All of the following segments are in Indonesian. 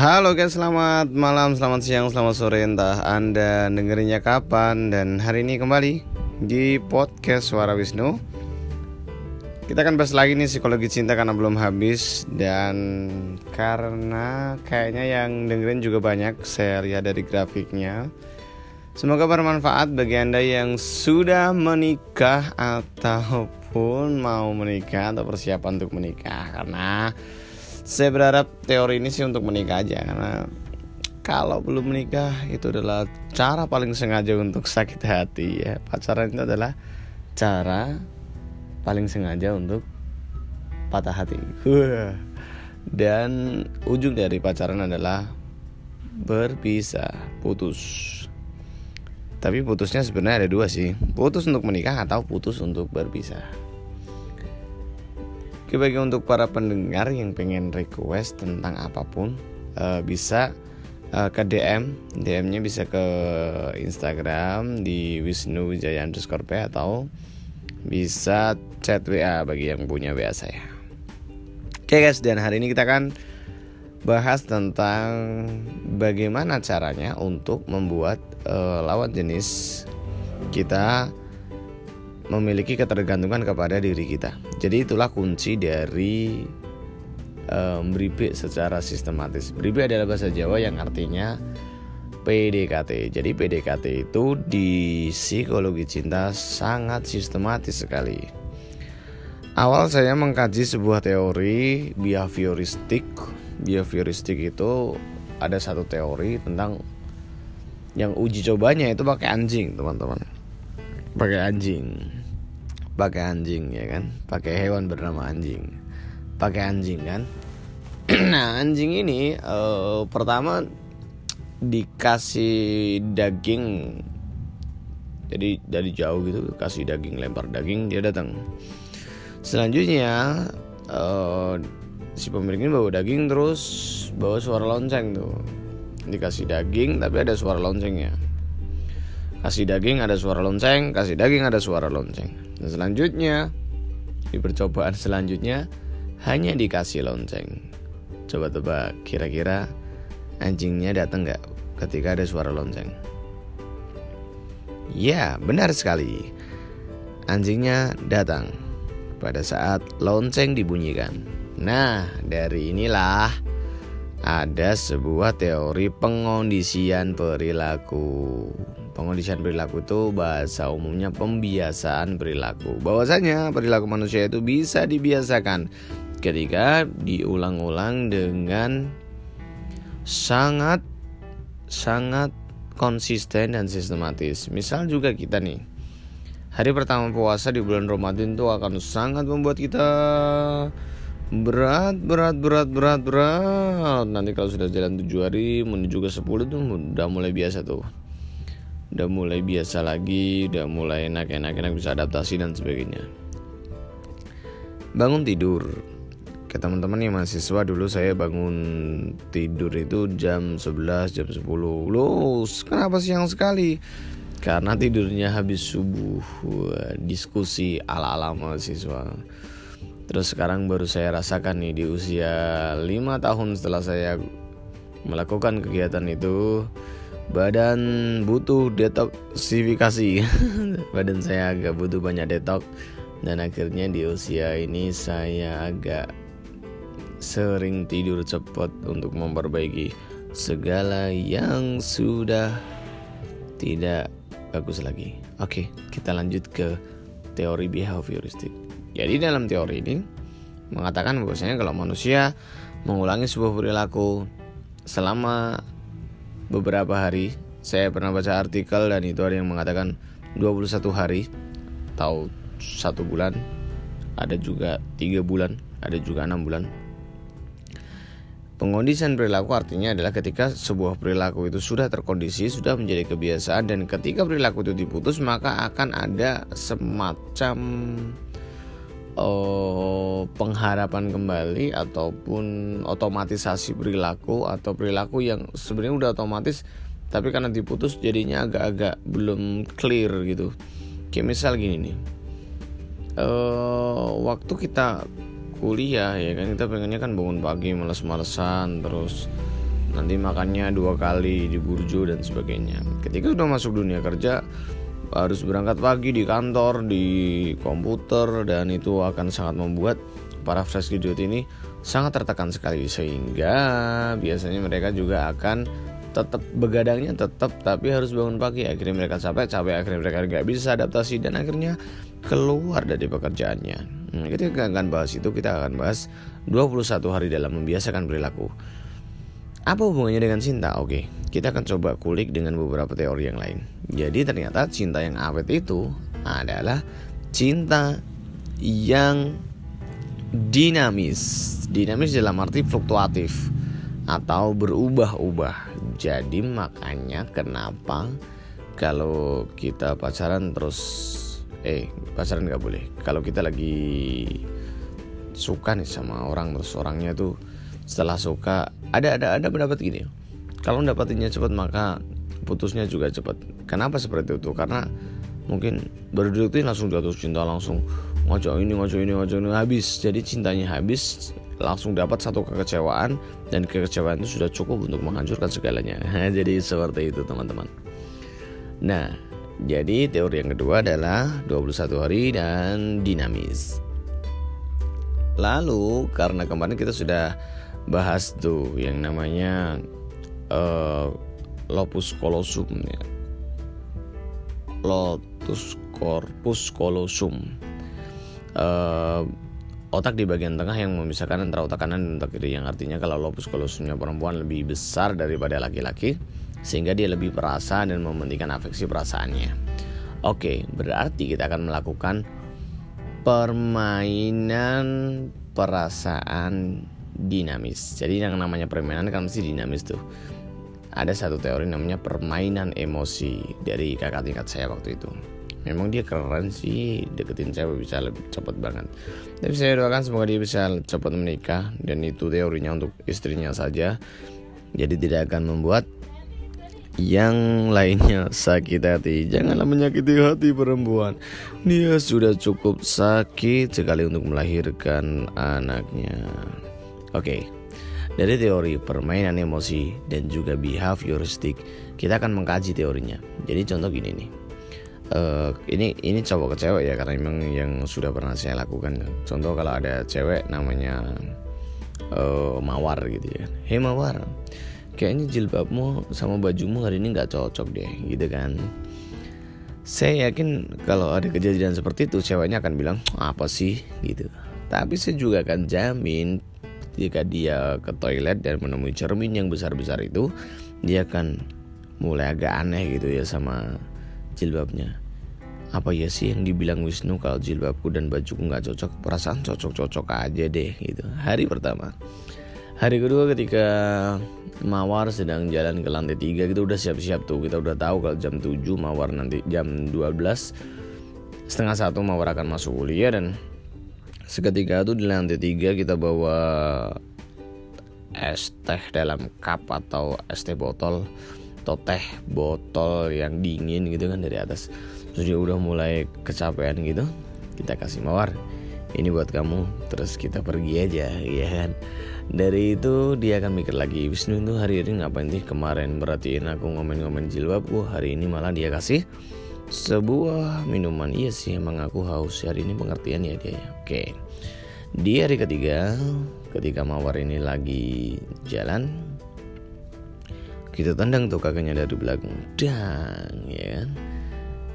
Halo guys, selamat malam, selamat siang, selamat sore. Entah Anda dengerinnya kapan Dan hari ini kembali di podcast Suara Wisnu. Kita akan bahas lagi nih psikologi cinta karena belum habis Dan karena kayaknya yang dengerin juga banyak Saya lihat dari grafiknya. Semoga bermanfaat bagi Anda yang sudah menikah Ataupun mau menikah atau persiapan untuk menikah. Karena saya berharap teori ini sih untuk menikah aja karena kalau belum menikah itu adalah cara paling sengaja untuk sakit hati ya. Pacaran itu adalah cara paling sengaja untuk patah hati. Dan ujung dari pacaran adalah berpisah putus. Tapi putusnya sebenarnya ada dua sih putus untuk menikah atau putus untuk berpisah Oke bagi untuk para pendengar yang pengen request tentang apa pun uh, bisa uh, ke DM, DM-nya bisa ke Instagram di Wisnu Wijaya underscore P atau bisa chat WA bagi yang punya WA saya. Oke guys, dan hari ini kita akan bahas tentang bagaimana caranya untuk membuat uh, lawan jenis kita memiliki ketergantungan kepada diri kita. Jadi itulah kunci dari um, secara sistematis. Beribik adalah bahasa Jawa yang artinya PDKT. Jadi PDKT itu di psikologi cinta sangat sistematis sekali. Awal saya mengkaji sebuah teori behavioristik. Behavioristik itu ada satu teori tentang yang uji cobanya itu pakai anjing, teman-teman. Pakai anjing pakai anjing ya kan? Pakai hewan bernama anjing. Pakai anjing kan? Nah anjing ini uh, pertama dikasih daging. Jadi dari jauh gitu kasih daging lempar daging dia datang. Selanjutnya uh, si pemilik ini bawa daging terus bawa suara lonceng tuh. Dikasih daging tapi ada suara loncengnya kasih daging ada suara lonceng kasih daging ada suara lonceng dan selanjutnya di percobaan selanjutnya hanya dikasih lonceng. Coba tebak kira-kira anjingnya datang nggak ketika ada suara lonceng? Ya, benar sekali. Anjingnya datang pada saat lonceng dibunyikan. Nah, dari inilah ada sebuah teori pengondisian perilaku. Pengondisian perilaku itu bahasa umumnya pembiasaan perilaku. Bahwasanya perilaku manusia itu bisa dibiasakan ketika diulang-ulang dengan sangat sangat konsisten dan sistematis. Misal juga kita nih. Hari pertama puasa di bulan Ramadan itu akan sangat membuat kita berat berat berat berat berat nanti kalau sudah jalan tujuh hari menuju ke sepuluh tuh udah mulai biasa tuh udah mulai biasa lagi udah mulai enak-enak enak bisa adaptasi dan sebagainya. Bangun tidur. Ke teman-teman yang mahasiswa dulu saya bangun tidur itu jam 11 jam 10 loh kenapa siang sekali? Karena tidurnya habis subuh. Diskusi ala-ala mahasiswa. Terus sekarang baru saya rasakan nih di usia 5 tahun setelah saya melakukan kegiatan itu badan butuh detoksifikasi. Badan saya agak butuh banyak detok dan akhirnya di usia ini saya agak sering tidur cepat untuk memperbaiki segala yang sudah tidak bagus lagi. Oke kita lanjut ke teori behavioristik. Jadi dalam teori ini mengatakan bahwasanya kalau manusia mengulangi sebuah perilaku selama beberapa hari saya pernah baca artikel dan itu ada yang mengatakan 21 hari atau satu bulan ada juga tiga bulan ada juga enam bulan. Pengondisian perilaku artinya adalah ketika sebuah perilaku itu sudah terkondisi, sudah menjadi kebiasaan dan ketika perilaku itu diputus maka akan ada semacam uh, pengharapan kembali ataupun otomatisasi perilaku atau perilaku yang sebenarnya udah otomatis tapi karena diputus jadinya agak-agak belum clear gitu. Kayak misal gini nih. Uh, waktu kita kuliah ya kan kita pengennya kan bangun pagi males-malesan terus nanti makannya dua kali di burjo dan sebagainya. Ketika sudah masuk dunia kerja harus berangkat pagi di kantor di komputer dan itu akan sangat membuat para fresh graduate ini sangat tertekan sekali. Sehingga biasanya mereka juga akan tetap begadangnya tetap tapi harus bangun pagi. Akhirnya mereka capek capek akhirnya mereka nggak bisa adaptasi dan akhirnya keluar dari pekerjaannya. Nah, kita akan bahas itu kita akan bahas 21 hari dalam membiasakan perilaku. Apa hubungannya dengan cinta oke kita akan coba kulik dengan beberapa teori yang lain jadi ternyata cinta yang awet itu adalah cinta yang dinamis dinamis dalam arti fluktuatif atau berubah-ubah jadi makanya kenapa kalau kita pacaran terus eh pacaran nggak boleh. Kalau kita lagi suka nih sama orang terus orangnya tuh setelah suka ada ada ada pendapat gini. Kalau dapatinnya cepat maka putusnya juga cepat. Kenapa seperti itu? Karena mungkin baru itu langsung jatuh cinta langsung ngocok ini ngocok ini ngocok ini habis. Jadi cintanya habis langsung dapat satu kekecewaan dan kekecewaan itu sudah cukup untuk menghancurkan segalanya. jadi seperti itu teman-teman. Nah, jadi teori yang kedua adalah 21 hari dan dinamis. Lalu karena kemarin kita sudah bahas tuh yang namanya uh, lopus colosum ya. Lotus corpus colosum. Uh, otak di bagian tengah yang memisahkan antara otak kanan dan otak kiri yang artinya kalau lobus kolosumnya perempuan lebih besar daripada laki-laki sehingga dia lebih perasa dan mementingkan afeksi perasaannya. Oke, berarti kita akan melakukan permainan perasaan dinamis. Jadi yang namanya permainan kan mesti dinamis tuh. Ada satu teori namanya permainan emosi dari kakak tingkat saya waktu itu. Memang dia keren sih deketin cewek bisa lebih cepat banget. Tapi saya doakan semoga dia bisa cepat menikah dan itu teorinya untuk istrinya saja. Jadi tidak akan membuat yang lainnya sakit hati. Janganlah menyakiti hati perempuan. Dia sudah cukup sakit sekali untuk melahirkan anaknya. Oke. okay. Dari teori permainan emosi dan juga behavioristik Kita akan mengkaji teorinya. Jadi contoh gini nih. Uh, ini ini cowok ke cewek ya karena memang yang sudah pernah saya lakukan. Contoh kalau ada cewek namanya uh, mawar gitu ya. Hei mawar kayaknya jilbabmu sama bajumu hari ini nggak cocok deh gitu kan. Saya yakin kalau ada kejadian seperti itu ceweknya akan bilang apa sih? gitu. Tapi saya juga akan jamin jika dia ke toilet dan menemui cermin yang besar-besar itu dia akan mulai agak aneh gitu ya sama jilbabnya. Apa ya sih yang dibilang Wisnu kalau jilbabku dan bajuku nggak cocok? Perasaan cocok-cocok aja deh gitu. Hari pertama. Hari kedua ketika Mawar sedang jalan ke lantai tiga kita udah siap-siap tuh. Kita udah tahu kalau jam 7 Mawar nanti jam 12 setengah satu Mawar akan masuk kuliah dan seketika itu di lantai tiga kita bawa es teh dalam cup atau es teh botol atau teh botol yang dingin gitu kan dari atas. Terus dia udah mulai kecapean gitu kita kasih mawar. Ini buat kamu terus kita pergi aja ya kan? Dari itu dia akan mikir lagi Wisnu itu hari ini ngapain sih? Kemarin berarti aku ngomen-ngomen jilbabku hari ini malah dia kasih sebuah minuman. Iya sih emang aku haus. Hari ini pengertian ya dia ya. Oke. Di hari ketiga ketika mawar ini lagi jalan kita tendang tuh kakinya dari belakang. Dan ya kan?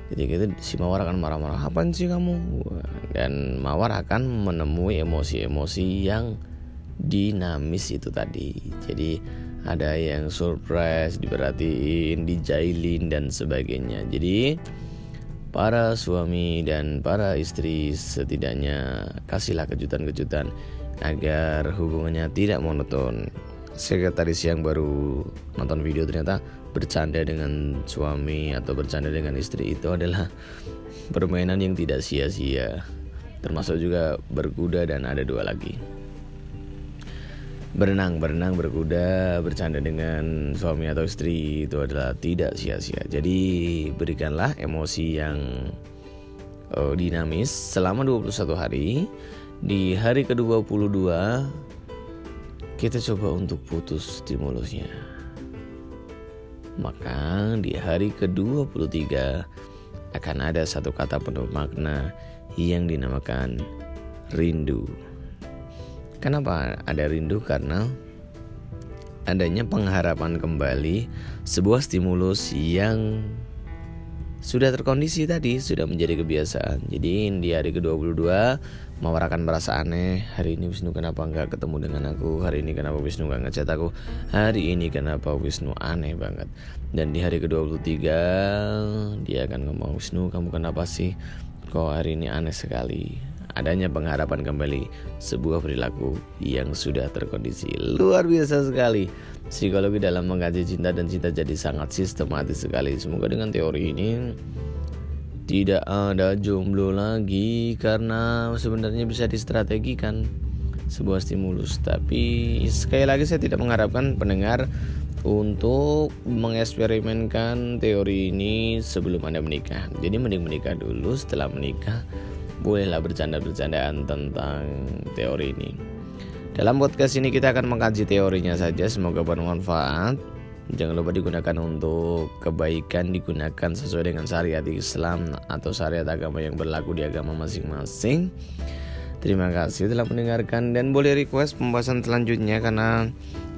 Ketika itu si mawar akan marah-marah apa sih kamu? Dan mawar akan menemui emosi-emosi yang dinamis itu tadi. Jadi ada yang surprise diperhatiin dijailin dan sebagainya. Jadi para suami dan para istri setidaknya kasihlah kejutan-kejutan agar hubungannya tidak monoton. Sekretaris yang baru nonton video ternyata bercanda dengan suami atau bercanda dengan istri itu adalah permainan yang tidak sia-sia. Termasuk juga berkuda dan ada dua lagi berenang berenang berkuda bercanda dengan suami atau istri itu adalah tidak sia-sia jadi berikanlah emosi yang uh, dinamis selama 21 hari di hari ke-22 kita coba untuk putus stimulusnya. Maka di hari ke-23 akan ada satu kata penuh makna yang dinamakan rindu. Kenapa ada rindu? Karena adanya pengharapan kembali sebuah stimulus yang sudah terkondisi tadi, sudah menjadi kebiasaan. Jadi di hari ke-22 mewarakan merasa aneh. Hari ini Wisnu kenapa nggak ketemu dengan aku? Hari ini kenapa Wisnu nggak ngechat aku? Hari ini kenapa Wisnu aneh banget? Dan di hari ke-23 dia akan ngomong Wisnu kamu kenapa sih? Kok hari ini aneh sekali? Adanya pengharapan kembali sebuah perilaku yang sudah terkondisi luar biasa sekali. Psikologi dalam mengkaji cinta dan cinta jadi sangat sistematis sekali. Semoga dengan teori ini tidak ada jomblo lagi karena sebenarnya bisa distrategikan sebuah stimulus. Tapi sekali lagi saya tidak mengharapkan pendengar untuk mengeksperimenkan teori ini sebelum Anda menikah. Jadi mending menikah dulu setelah menikah bolehlah bercanda-bercandaan tentang teori ini. Dalam podcast ini kita akan mengkaji teorinya saja, semoga bermanfaat. Jangan lupa digunakan untuk kebaikan, digunakan sesuai dengan syariat Islam atau syariat agama yang berlaku di agama masing-masing. Terima kasih telah mendengarkan dan boleh request pembahasan selanjutnya karena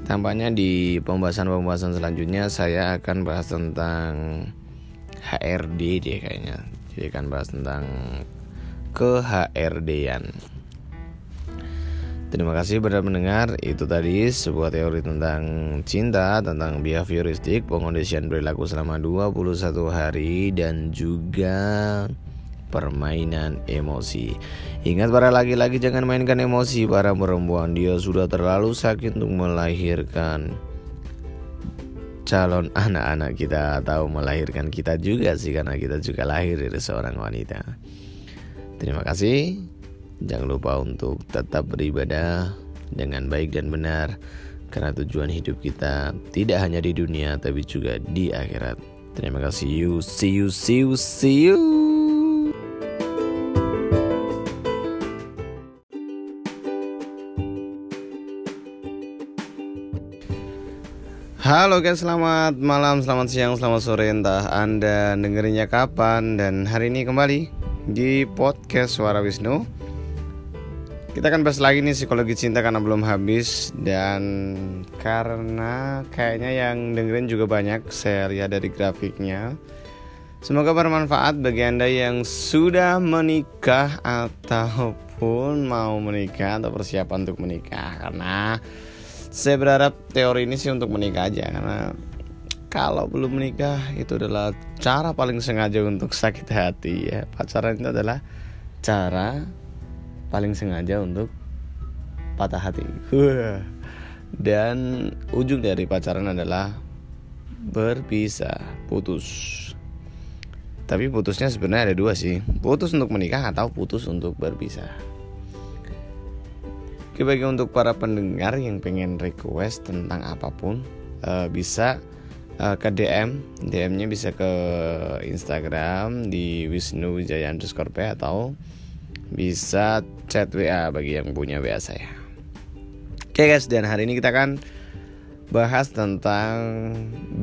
tampaknya di pembahasan-pembahasan selanjutnya saya akan bahas tentang HRD deh kayaknya. Jadi akan bahas tentang ke HRD-an. Terima kasih sudah mendengar Itu tadi sebuah teori tentang cinta Tentang behavioristik Pengondisian perilaku selama 21 hari Dan juga permainan emosi. Ingat para laki-laki jangan mainkan emosi. Para perempuan dia sudah terlalu sakit untuk melahirkan Calon anak-anak kita Atau melahirkan kita juga sih Karena kita juga lahir dari seorang wanita Terima kasih Jangan lupa untuk tetap beribadah dengan baik dan benar karena tujuan hidup kita tidak hanya di dunia tapi juga di akhirat. Terima kasih you, see you, see you, see you. Halo guys, selamat malam, selamat siang, selamat sore Entah Anda dengerinnya kapan Dan hari ini kembali di podcast Suara Wisnu kita akan bahas lagi nih psikologi cinta karena belum habis dan karena kayaknya yang dengerin juga banyak saya lihat dari grafiknya. Semoga bermanfaat bagi Anda yang sudah menikah ataupun mau menikah atau persiapan untuk menikah karena saya berharap teori ini sih untuk menikah aja karena kalau belum menikah itu adalah cara paling sengaja untuk sakit hati ya. Pacaran itu adalah cara paling sengaja untuk patah hati. Dan ujung dari pacaran adalah berpisah, putus. Tapi putusnya sebenarnya ada dua sih, putus untuk menikah atau putus untuk berpisah. Oke bagi untuk para pendengar yang pengen request tentang apa pun uh, bisa uh, ke DM, DM-nya bisa ke Instagram di Wisnu Jaya underscore P atau bisa chat WA bagi yang punya WA saya. Oke guys, dan hari ini kita akan bahas tentang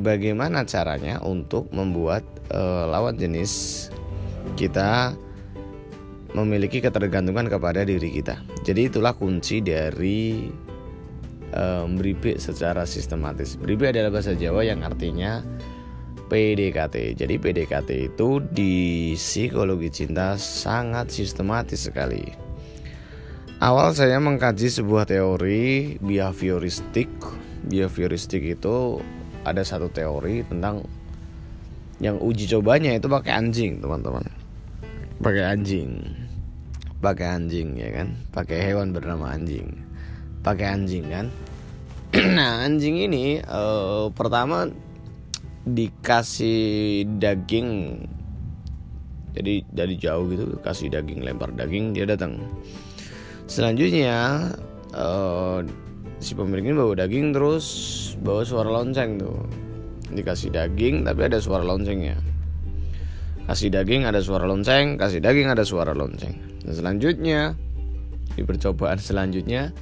bagaimana caranya untuk membuat uh, lawan jenis kita memiliki ketergantungan kepada diri kita. Jadi itulah kunci dari um, secara sistematis. Beribik adalah bahasa Jawa yang artinya PDKT. Jadi PDKT itu di psikologi cinta sangat sistematis sekali. Awal saya mengkaji sebuah teori behavioristik. Behavioristik itu ada satu teori tentang yang uji cobanya itu pakai anjing, teman-teman. Pakai anjing. Pakai anjing ya kan? Pakai hewan bernama anjing. Pakai anjing kan? nah, anjing ini uh, pertama dikasih daging. Jadi dari jauh gitu kasih daging lempar daging dia datang. Selanjutnya uh, si pemilik ini bawa daging terus bawa suara lonceng tuh. Dikasih daging tapi ada suara loncengnya. Kasih daging ada suara lonceng. Kasih daging ada suara lonceng. Dan selanjutnya di percobaan selanjutnya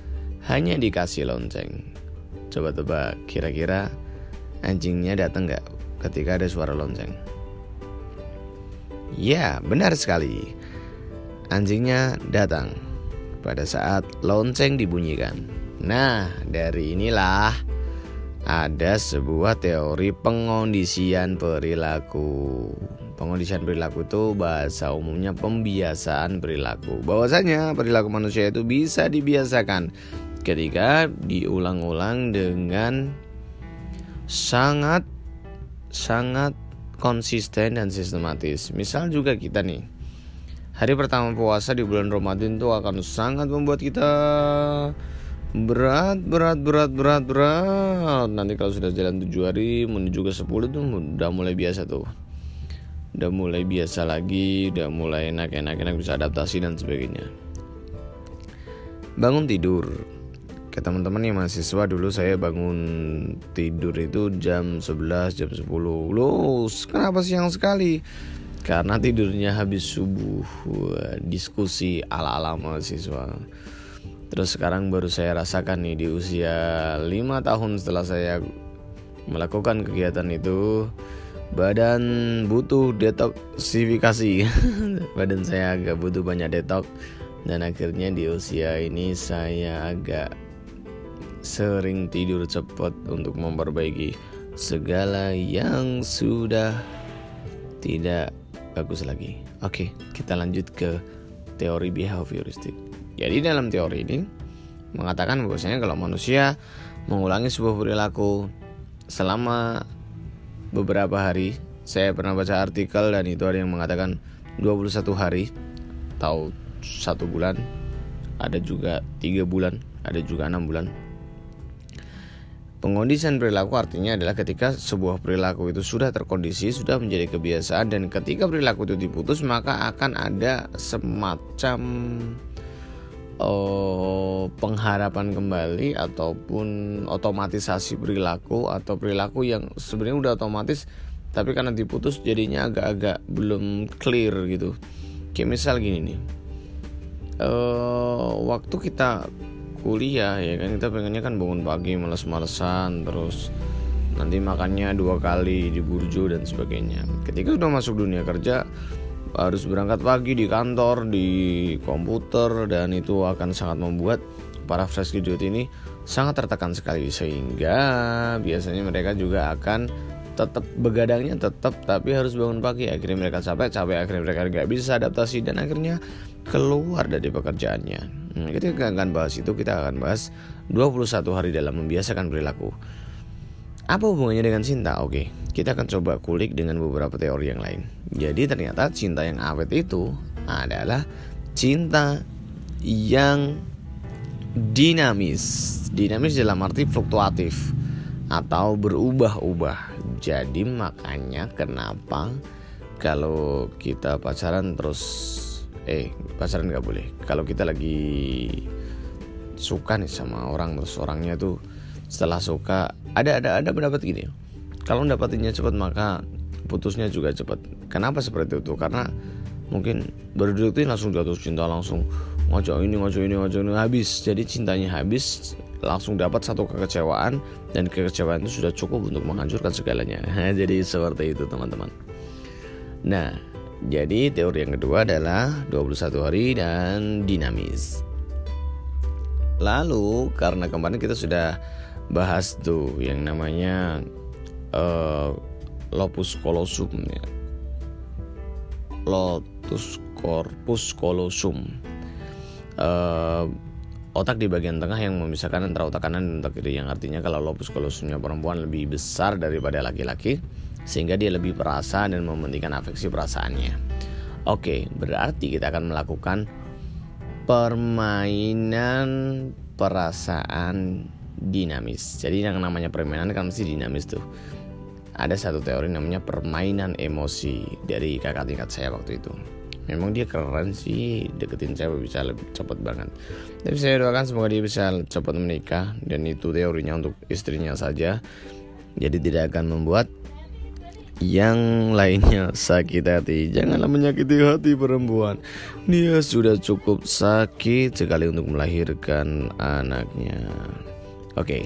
hanya dikasih lonceng. Coba tebak, kira-kira anjingnya datang nggak ketika ada suara lonceng? Ya, benar sekali. Anjingnya datang pada saat lonceng dibunyikan. Nah, dari inilah ada sebuah teori pengondisian perilaku. Pengondisian perilaku itu bahasa umumnya pembiasaan perilaku. Bahwasanya perilaku manusia itu bisa dibiasakan ketika diulang-ulang dengan sangat sangat konsisten dan sistematis. Misal juga kita nih Hari pertama puasa di bulan Ramadan itu akan sangat membuat kita berat, berat, berat, berat, berat. Nanti kalau sudah jalan 7 hari menuju ke 10 tuh udah mulai biasa tuh. Udah mulai biasa lagi, udah mulai enak-enak enak bisa adaptasi dan sebagainya. Bangun tidur. Ke teman-teman yang mahasiswa dulu saya bangun tidur itu jam 11, jam 10. Loh, kenapa siang sekali? karena tidurnya habis subuh diskusi ala-ala mahasiswa terus sekarang baru saya rasakan nih di usia 5 tahun setelah saya melakukan kegiatan itu badan butuh detoksifikasi badan saya agak butuh banyak detok dan akhirnya di usia ini saya agak sering tidur cepat untuk memperbaiki segala yang sudah tidak bagus lagi. Oke, kita lanjut ke teori behavioristik. Jadi dalam teori ini mengatakan bahwasanya kalau manusia mengulangi sebuah perilaku selama beberapa hari, saya pernah baca artikel dan itu ada yang mengatakan 21 hari atau satu bulan, ada juga tiga bulan, ada juga enam bulan Pengondisian perilaku artinya adalah ketika sebuah perilaku itu sudah terkondisi, sudah menjadi kebiasaan dan ketika perilaku itu diputus maka akan ada semacam oh, pengharapan kembali ataupun otomatisasi perilaku atau perilaku yang sebenarnya udah otomatis tapi karena diputus jadinya agak-agak belum clear gitu. Kayak misal gini nih. Uh, waktu kita kuliah ya kan? Kita pengennya kan bangun pagi males-malesan terus nanti makannya dua kali di burjo dan sebagainya. Ketika sudah masuk dunia kerja harus berangkat pagi di kantor di komputer dan itu akan sangat membuat para fresh graduate ini sangat tertekan sekali. Sehingga biasanya mereka juga akan tetap begadangnya tetap tapi harus bangun pagi. Akhirnya mereka capek capek akhirnya mereka nggak bisa adaptasi dan akhirnya keluar dari pekerjaannya. Nah, kita akan bahas itu kita akan bahas 21 hari dalam membiasakan perilaku. Apa hubungannya dengan cinta? Oke kita akan coba kulik dengan beberapa teori yang lain. Jadi ternyata cinta yang awet itu adalah cinta yang dinamis. Dinamis dalam arti fluktuatif atau berubah-ubah. Jadi makanya kenapa kalau kita pacaran terus eh pacaran nggak boleh. Kalau kita lagi suka nih sama orang terus orangnya tuh setelah suka ada ada ada pendapat gini. Kalau dapatinnya cepat maka putusnya juga cepat. Kenapa seperti itu? Karena mungkin berdua itu langsung jatuh cinta langsung ngocok ini ngocok ini ngocok ini habis jadi cintanya habis langsung dapat satu kekecewaan dan kekecewaan itu sudah cukup untuk menghancurkan segalanya. jadi seperti itu teman-teman. Nah, jadi teori yang kedua adalah 21 hari dan dinamis. Lalu karena kemarin kita sudah bahas tuh yang namanya uh, lopus colosum ya. Lotus corpus colosum. Uh, otak di bagian tengah yang memisahkan antara otak kanan dan otak kiri yang artinya kalau lobus kolosumnya perempuan lebih besar daripada laki-laki sehingga dia lebih perasa dan mementingkan afeksi perasaannya. Oke, berarti kita akan melakukan permainan perasaan dinamis. Jadi yang namanya permainan kan mesti dinamis tuh. Ada satu teori namanya permainan emosi dari kakak tingkat saya waktu itu memang dia keren sih deketin cewek bisa lebih cepat banget. Tapi saya doakan semoga dia bisa cepat menikah dan itu teorinya untuk istrinya saja. Jadi tidak akan membuat yang lainnya sakit hati. Janganlah menyakiti hati perempuan. Dia sudah cukup sakit sekali untuk melahirkan anaknya. Oke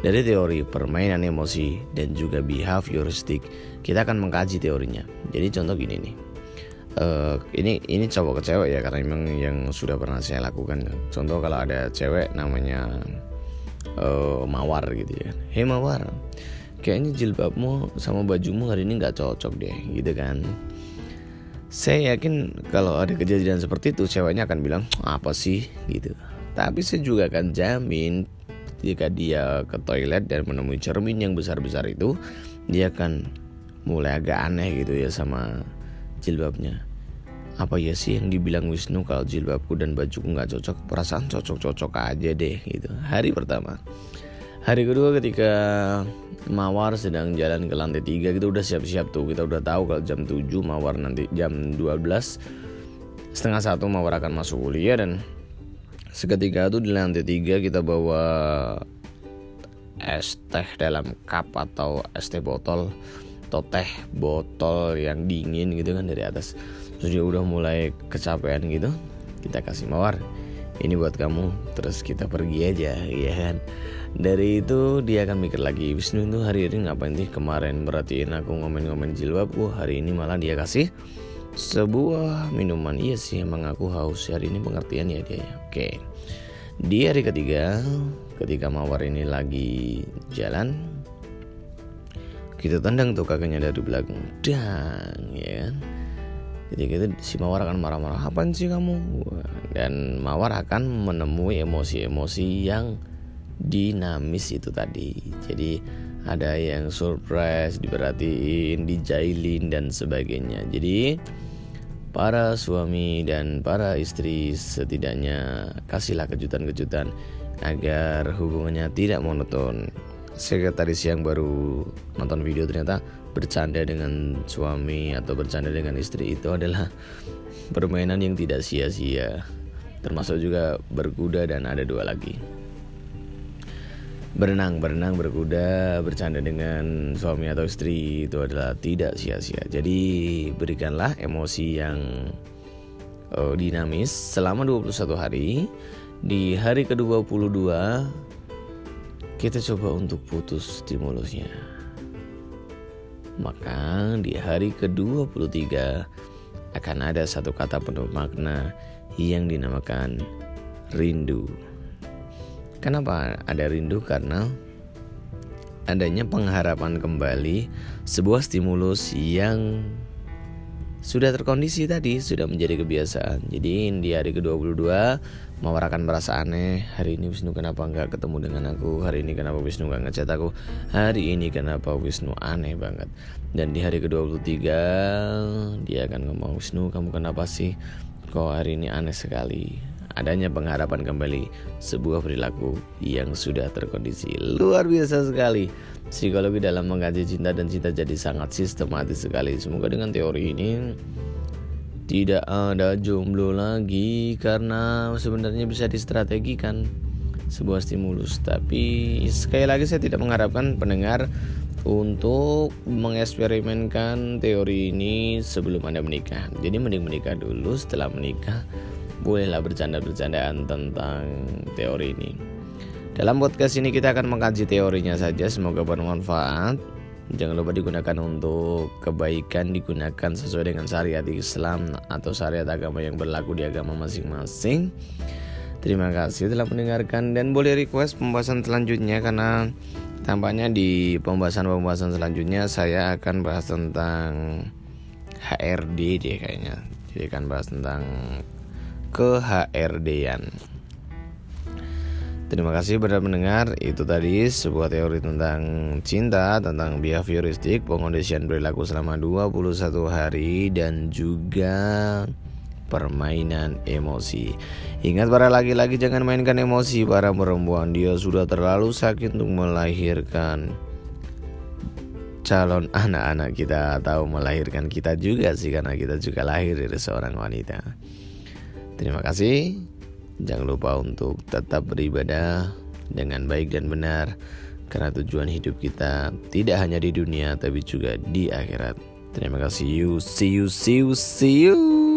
Dari teori permainan emosi dan juga behavioristik Kita akan mengkaji teorinya. Jadi contoh gini nih Uh, ini ini cowok ke cewek ya karena memang yang sudah pernah saya lakukan. Contoh kalau ada cewek namanya uh, mawar gitu ya. Hei mawar kayaknya jilbabmu sama bajumu hari ini nggak cocok deh gitu kan. Saya yakin kalau ada kejadian seperti itu ceweknya akan bilang apa sih? gitu. Tapi saya juga akan jamin jika dia ke toilet dan menemui cermin yang besar-besar itu dia akan mulai agak aneh gitu ya sama jilbabnya apa ya sih yang dibilang Wisnu kalau jilbabku dan bajuku nggak cocok? Perasaan cocok-cocok aja deh gitu. Hari pertama. Hari kedua ketika Mawar sedang jalan ke lantai 3 kita udah siap-siap tuh. Kita udah tahu kalau jam 7 Mawar nanti jam 12 setengah satu Mawar akan masuk kuliah dan seketika itu di lantai 3 kita bawa es teh dalam cup atau es teh botol atau teh botol yang dingin gitu kan dari atas terus udah mulai kecapean gitu. Kita kasih mawar. Ini buat kamu. Terus kita pergi aja ya kan? Dari itu dia akan mikir lagi Wisnu itu hari ini ngapain sih? Kemarin berartiin aku ngomen-ngomen jilbabku hari ini malah dia kasih sebuah minuman. Iya sih emang aku haus. Hari ini pengertian ya dia ya. Oke. Di hari ketiga ketika mawar ini lagi jalan kita tendang tuh kakinya dari belakang. Dan ya kan jadi gitu si mawar akan marah-marah apa sih kamu? Dan mawar akan menemui emosi-emosi yang dinamis itu tadi. Jadi ada yang surprise diperhatiin dijailin dan sebagainya. Jadi para suami dan para istri setidaknya kasihlah kejutan-kejutan agar hubungannya tidak monoton. Sekretaris yang baru nonton video ternyata bercanda dengan suami atau bercanda dengan istri itu adalah permainan yang tidak sia-sia termasuk juga berkuda dan ada dua lagi Berenang, berenang, berkuda, bercanda dengan suami atau istri itu adalah tidak sia-sia. Jadi berikanlah emosi yang uh, dinamis selama 21 hari. Di hari ke-22 kita coba untuk putus stimulusnya. Maka di hari ke-23 akan ada satu kata penuh makna yang dinamakan rindu. Kenapa ada rindu? Karena adanya pengharapan kembali sebuah stimulus yang sudah terkondisi tadi, sudah menjadi kebiasaan. Jadi di hari ke-22 Mawar akan merasa aneh Hari ini Wisnu kenapa nggak ketemu dengan aku Hari ini kenapa Wisnu nggak ngechat aku Hari ini kenapa Wisnu aneh banget Dan di hari ke-23 Dia akan ngomong Wisnu kamu kenapa sih Kok hari ini aneh sekali adanya pengharapan kembali sebuah perilaku yang sudah terkondisi. Luar biasa sekali. Psikologi dalam mengkaji cinta dan cinta jadi sangat sistematis sekali. Semoga dengan teori ini tidak ada jomblo lagi karena sebenarnya bisa distrategikan sebuah stimulus. Tapi sekali lagi saya tidak mengharapkan pendengar untuk mengeksperimenkan teori ini sebelum Anda menikah. Jadi mending menikah dulu setelah menikah bolehlah bercanda-bercandaan tentang teori ini. Dalam podcast ini kita akan mengkaji teorinya saja, semoga bermanfaat. Jangan lupa digunakan untuk kebaikan, digunakan sesuai dengan syariat Islam atau syariat agama yang berlaku di agama masing-masing. Terima kasih telah mendengarkan dan boleh request pembahasan selanjutnya karena tampaknya di pembahasan-pembahasan selanjutnya saya akan bahas tentang HRD deh kayaknya. Jadi akan bahas tentang ke HRD-an. Terima kasih benar mendengar Itu tadi sebuah teori tentang cinta Tentang behavioristik Pengondisian perilaku selama 21 hari Dan juga Permainan emosi. Ingat para laki-laki jangan mainkan emosi. Para perempuan Dia sudah terlalu sakit untuk melahirkan Calon anak-anak kita Atau melahirkan kita juga sih Karena kita juga lahir dari seorang wanita. Terima kasih. Jangan lupa untuk tetap beribadah dengan baik dan benar karena tujuan hidup kita tidak hanya di dunia tapi juga di akhirat. Terima kasih you, see you, see you, see you.